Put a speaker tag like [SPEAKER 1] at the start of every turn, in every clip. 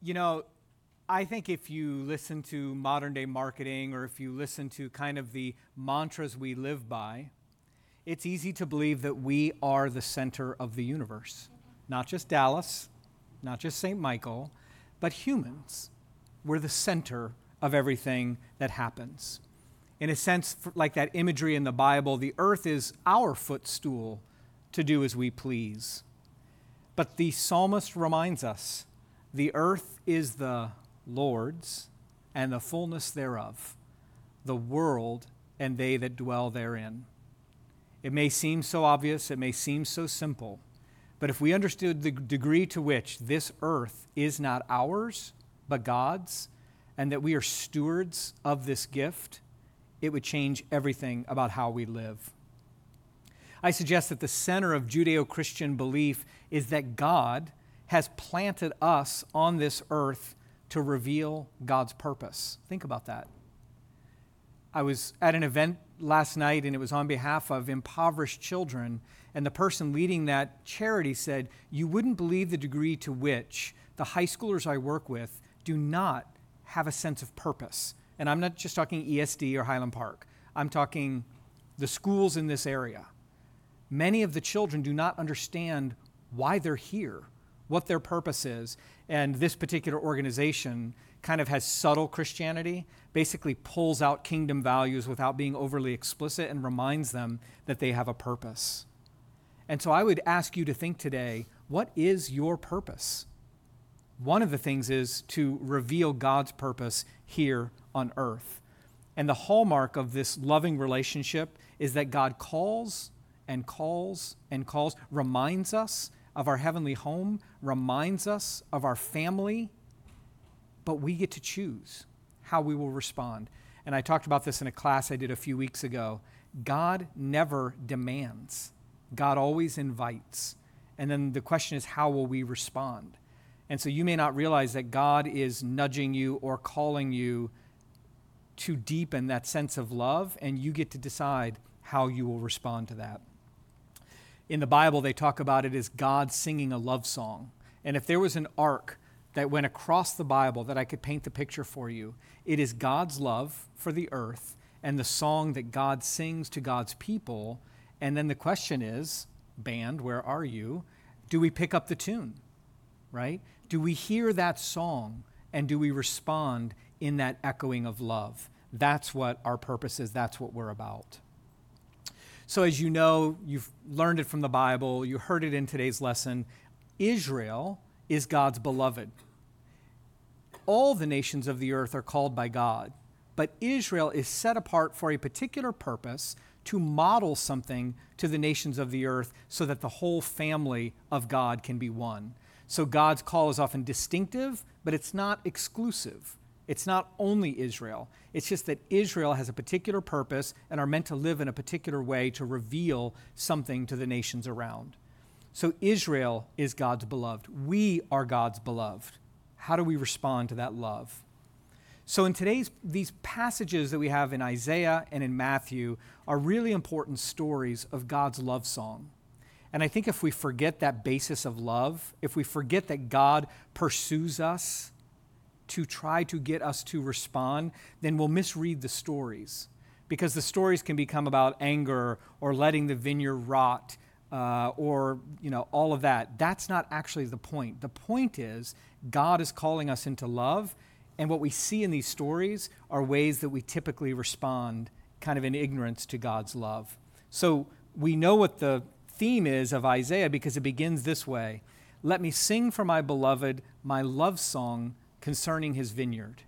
[SPEAKER 1] You know, I think if you listen to modern day marketing or if you listen to kind of the mantras we live by, it's easy to believe that we are the center of the universe. Not just Dallas, not just St. Michael, but humans. We're the center of everything that happens. In a sense, like that imagery in the Bible, the earth is our footstool to do as we please. But the psalmist reminds us the earth is the Lord's and the fullness thereof, the world and they that dwell therein. It may seem so obvious, it may seem so simple, but if we understood the degree to which this earth is not ours, but God's, and that we are stewards of this gift, it would change everything about how we live. I suggest that the center of Judeo Christian belief is that God has planted us on this earth to reveal God's purpose. Think about that. I was at an event last night and it was on behalf of impoverished children, and the person leading that charity said, You wouldn't believe the degree to which the high schoolers I work with do not have a sense of purpose. And I'm not just talking ESD or Highland Park, I'm talking the schools in this area. Many of the children do not understand why they're here, what their purpose is. And this particular organization kind of has subtle Christianity, basically pulls out kingdom values without being overly explicit and reminds them that they have a purpose. And so I would ask you to think today what is your purpose? One of the things is to reveal God's purpose here on earth. And the hallmark of this loving relationship is that God calls and calls and calls, reminds us of our heavenly home, reminds us of our family, but we get to choose how we will respond. And I talked about this in a class I did a few weeks ago. God never demands, God always invites. And then the question is, how will we respond? And so you may not realize that God is nudging you or calling you to deepen that sense of love, and you get to decide how you will respond to that in the Bible, they talk about it as God singing a love song. And if there was an arc that went across the Bible that I could paint the picture for you, it is God's love for the earth and the song that God sings to God's people. And then the question is, band, where are you? Do we pick up the tune? Right? Do we hear that song and do we respond in that echoing of love? That's what our purpose is. That's what we're about. So, as you know, you've learned it from the Bible, you heard it in today's lesson. Israel is God's beloved. All the nations of the earth are called by God, but Israel is set apart for a particular purpose to model something to the nations of the earth so that the whole family of God can be one. So God's call is often distinctive, but it's not exclusive. It's not only Israel. It's just that Israel has a particular purpose and are meant to live in a particular way to reveal something to the nations around. So Israel is God's beloved. We are God's beloved. How do we respond to that love? So in today's these passages that we have in Isaiah and in Matthew are really important stories of God's love song. And I think if we forget that basis of love, if we forget that God pursues us, to try to get us to respond, then we'll misread the stories. Because the stories can become about anger or letting the vineyard rot uh, or you know all of that. That's not actually the point. The point is God is calling us into love, and what we see in these stories are ways that we typically respond kind of in ignorance to God's love. So we know what the theme is of Isaiah because it begins this way Let me sing for my beloved my love song concerning his vineyard.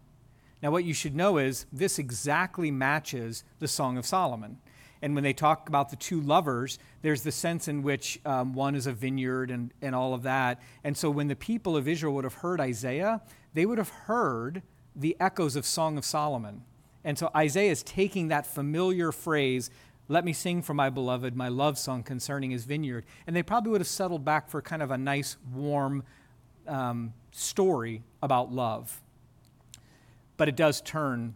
[SPEAKER 1] Now, what you should know is this exactly matches the Song of Solomon. And when they talk about the two lovers, there's the sense in which um, one is a vineyard and, and all of that. And so when the people of Israel would have heard Isaiah, they would have heard the echoes of Song of Solomon. And so Isaiah is taking that familiar phrase, let me sing for my beloved my love song concerning his vineyard. And they probably would have settled back for kind of a nice, warm um, story about love. But it does turn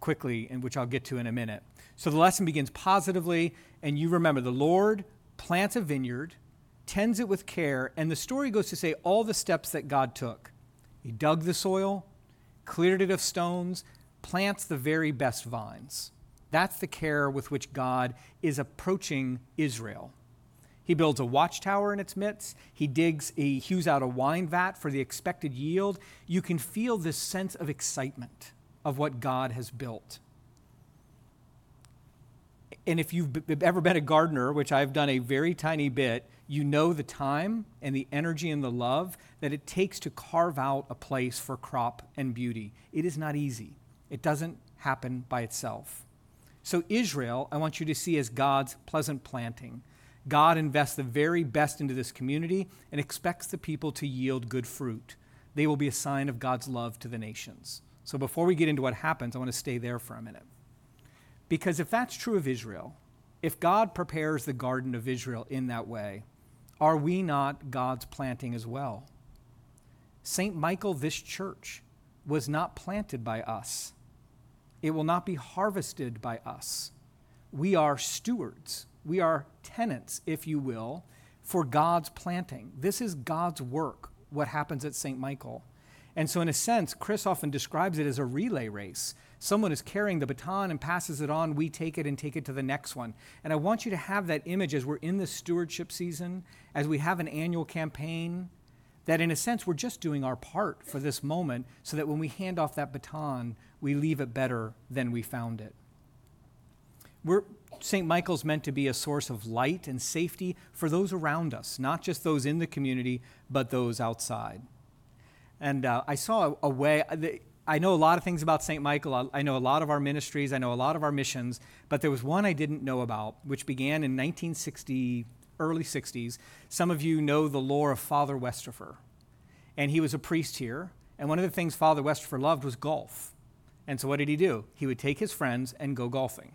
[SPEAKER 1] quickly, and which I'll get to in a minute. So the lesson begins positively, and you remember the Lord plants a vineyard, tends it with care, and the story goes to say all the steps that God took. He dug the soil, cleared it of stones, plants the very best vines. That's the care with which God is approaching Israel. He builds a watchtower in its midst. He digs, he hews out a wine vat for the expected yield. You can feel this sense of excitement of what God has built. And if you've ever been a gardener, which I've done a very tiny bit, you know the time and the energy and the love that it takes to carve out a place for crop and beauty. It is not easy, it doesn't happen by itself. So, Israel, I want you to see as God's pleasant planting. God invests the very best into this community and expects the people to yield good fruit. They will be a sign of God's love to the nations. So, before we get into what happens, I want to stay there for a minute. Because if that's true of Israel, if God prepares the garden of Israel in that way, are we not God's planting as well? St. Michael, this church, was not planted by us. It will not be harvested by us. We are stewards. We are tenants, if you will, for God's planting. This is God's work, what happens at St. Michael. And so, in a sense, Chris often describes it as a relay race. Someone is carrying the baton and passes it on. We take it and take it to the next one. And I want you to have that image as we're in the stewardship season, as we have an annual campaign, that in a sense, we're just doing our part for this moment so that when we hand off that baton, we leave it better than we found it. We're, St. Michael's meant to be a source of light and safety for those around us, not just those in the community, but those outside. And uh, I saw a, a way, uh, I know a lot of things about St. Michael. I know a lot of our ministries. I know a lot of our missions. But there was one I didn't know about, which began in 1960, early 60s. Some of you know the lore of Father Westerfer. And he was a priest here. And one of the things Father Westerfer loved was golf. And so what did he do? He would take his friends and go golfing.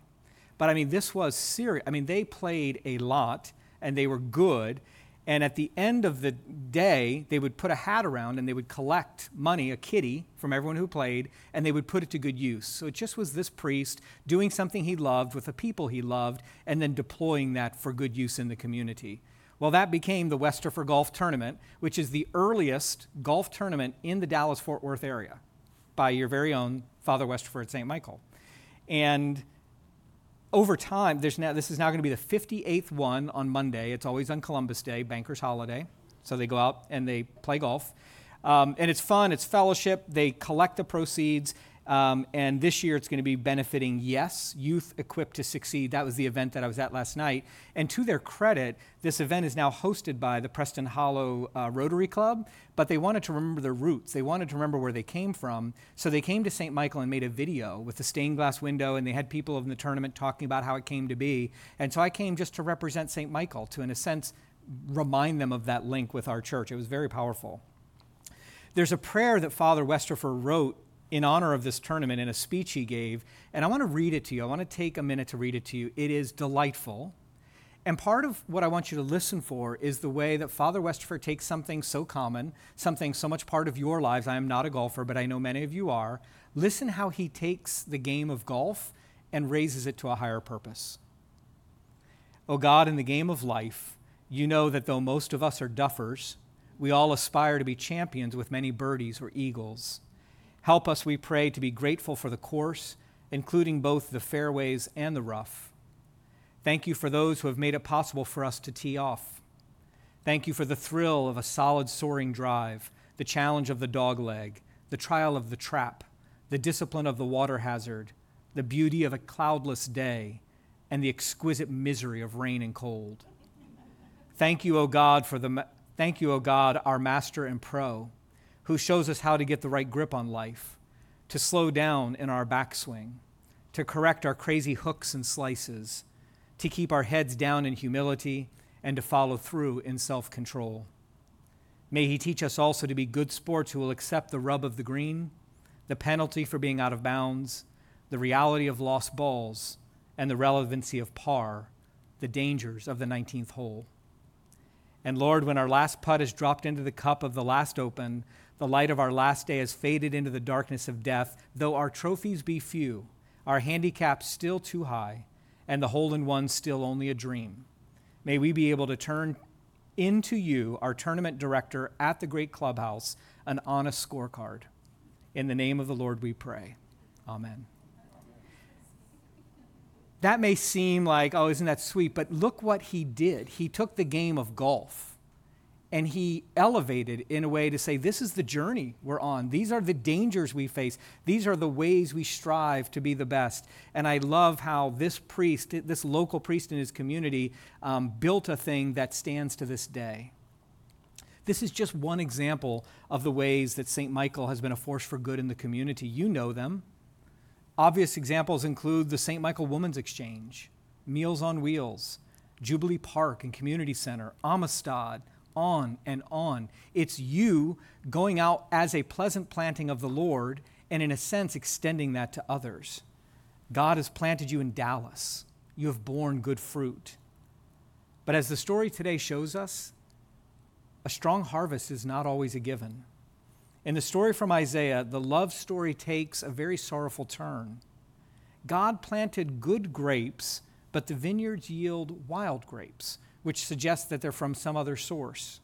[SPEAKER 1] But I mean, this was serious. I mean, they played a lot and they were good. And at the end of the day, they would put a hat around and they would collect money, a kitty, from everyone who played, and they would put it to good use. So it just was this priest doing something he loved with the people he loved and then deploying that for good use in the community. Well, that became the Westerfer Golf Tournament, which is the earliest golf tournament in the Dallas Fort Worth area by your very own Father Westerfer at St. Michael. And over time, there's now, this is now going to be the 58th one on Monday. It's always on Columbus Day, banker's holiday. So they go out and they play golf. Um, and it's fun, it's fellowship. They collect the proceeds um, and this year it's going to be benefiting Yes, Youth Equipped to Succeed. That was the event that I was at last night. And to their credit, this event is now hosted by the Preston Hollow uh, Rotary Club, but they wanted to remember their roots. They wanted to remember where they came from. So they came to St. Michael and made a video with a stained glass window, and they had people in the tournament talking about how it came to be. And so I came just to represent St. Michael, to, in a sense, remind them of that link with our church. It was very powerful. There's a prayer that Father Westerfer wrote in honor of this tournament in a speech he gave. And I want to read it to you. I want to take a minute to read it to you. It is delightful. And part of what I want you to listen for is the way that Father Westerfer takes something so common, something so much part of your lives. I am not a golfer, but I know many of you are. Listen how he takes the game of golf and raises it to a higher purpose. Oh God, in the game of life, you know that though most of us are duffers, we all aspire to be champions with many birdies or eagles. Help us, we pray, to be grateful for the course, including both the fairways and the rough. Thank you for those who have made it possible for us to tee off. Thank you for the thrill of a solid soaring drive, the challenge of the dog leg, the trial of the trap, the discipline of the water hazard, the beauty of a cloudless day, and the exquisite misery of rain and cold. Thank you, O God, for the thank you, O God, our master and pro who shows us how to get the right grip on life, to slow down in our backswing, to correct our crazy hooks and slices, to keep our heads down in humility, and to follow through in self control. May He teach us also to be good sports who will accept the rub of the green, the penalty for being out of bounds, the reality of lost balls, and the relevancy of par, the dangers of the 19th hole. And Lord, when our last putt is dropped into the cup of the last open, the light of our last day has faded into the darkness of death. Though our trophies be few, our handicap still too high, and the hole in one still only a dream. May we be able to turn into you, our tournament director at the Great Clubhouse, an honest scorecard. In the name of the Lord we pray. Amen. That may seem like, oh, isn't that sweet? But look what he did. He took the game of golf and he elevated in a way to say, This is the journey we're on. These are the dangers we face. These are the ways we strive to be the best. And I love how this priest, this local priest in his community, um, built a thing that stands to this day. This is just one example of the ways that St. Michael has been a force for good in the community. You know them. Obvious examples include the St. Michael Women's Exchange, Meals on Wheels, Jubilee Park and Community Center, Amistad, on and on. It's you going out as a pleasant planting of the Lord and, in a sense, extending that to others. God has planted you in Dallas. You have borne good fruit. But as the story today shows us, a strong harvest is not always a given. In the story from Isaiah, the love story takes a very sorrowful turn. God planted good grapes, but the vineyards yield wild grapes which suggests that they're from some other source.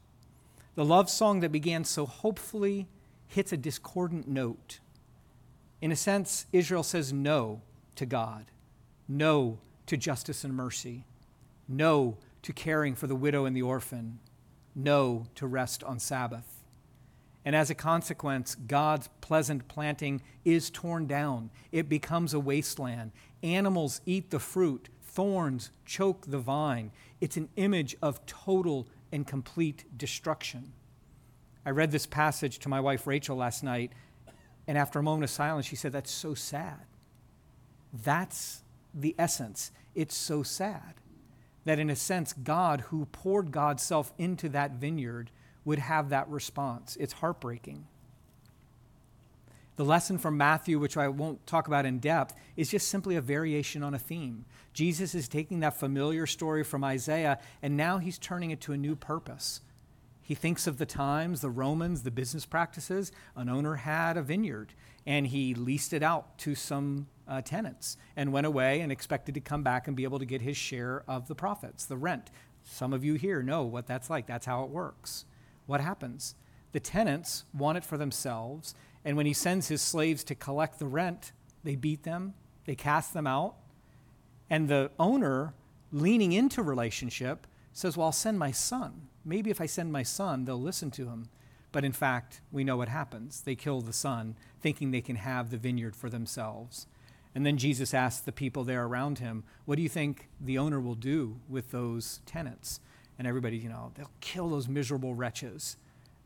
[SPEAKER 1] The love song that began so hopefully hits a discordant note. In a sense, Israel says no to God, no to justice and mercy, no to caring for the widow and the orphan, no to rest on Sabbath. And as a consequence, God's pleasant planting is torn down. It becomes a wasteland. Animals eat the fruit, thorns choke the vine. It's an image of total and complete destruction. I read this passage to my wife Rachel last night, and after a moment of silence, she said, That's so sad. That's the essence. It's so sad that, in a sense, God, who poured God's self into that vineyard, would have that response. It's heartbreaking. The lesson from Matthew, which I won't talk about in depth, is just simply a variation on a theme. Jesus is taking that familiar story from Isaiah, and now he's turning it to a new purpose. He thinks of the times, the Romans, the business practices. An owner had a vineyard, and he leased it out to some uh, tenants and went away and expected to come back and be able to get his share of the profits, the rent. Some of you here know what that's like. That's how it works. What happens? The tenants want it for themselves and when he sends his slaves to collect the rent, they beat them, they cast them out. And the owner, leaning into relationship, says, Well, I'll send my son. Maybe if I send my son, they'll listen to him. But in fact, we know what happens. They kill the son, thinking they can have the vineyard for themselves. And then Jesus asks the people there around him, What do you think the owner will do with those tenants? And everybody, you know, they'll kill those miserable wretches.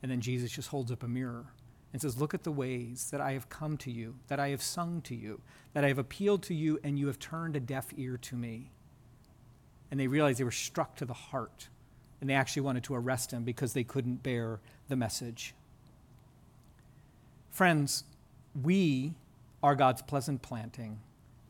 [SPEAKER 1] And then Jesus just holds up a mirror and says, Look at the ways that I have come to you, that I have sung to you, that I have appealed to you, and you have turned a deaf ear to me. And they realized they were struck to the heart, and they actually wanted to arrest him because they couldn't bear the message. Friends, we are God's pleasant planting.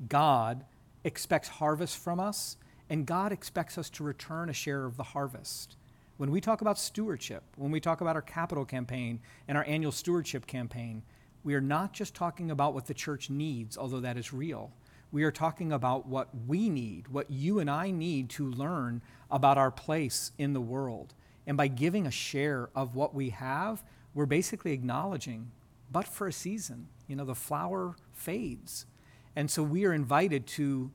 [SPEAKER 1] God expects harvest from us, and God expects us to return a share of the harvest. When we talk about stewardship, when we talk about our capital campaign and our annual stewardship campaign, we are not just talking about what the church needs, although that is real. We are talking about what we need, what you and I need to learn about our place in the world. And by giving a share of what we have, we're basically acknowledging, but for a season, you know, the flower fades. And so we are invited to,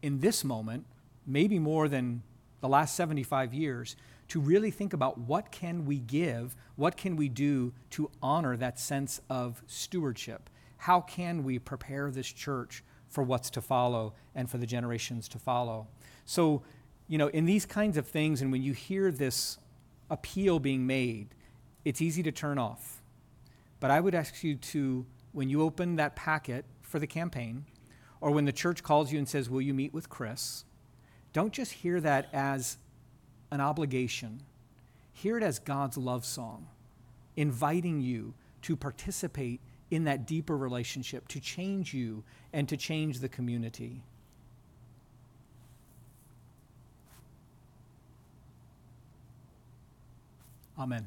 [SPEAKER 1] in this moment, maybe more than the last 75 years, to really think about what can we give, what can we do to honor that sense of stewardship? How can we prepare this church for what's to follow and for the generations to follow? So, you know, in these kinds of things, and when you hear this appeal being made, it's easy to turn off. But I would ask you to, when you open that packet for the campaign, or when the church calls you and says, Will you meet with Chris? Don't just hear that as an obligation. Hear it as God's love song, inviting you to participate in that deeper relationship, to change you and to change the community. Amen.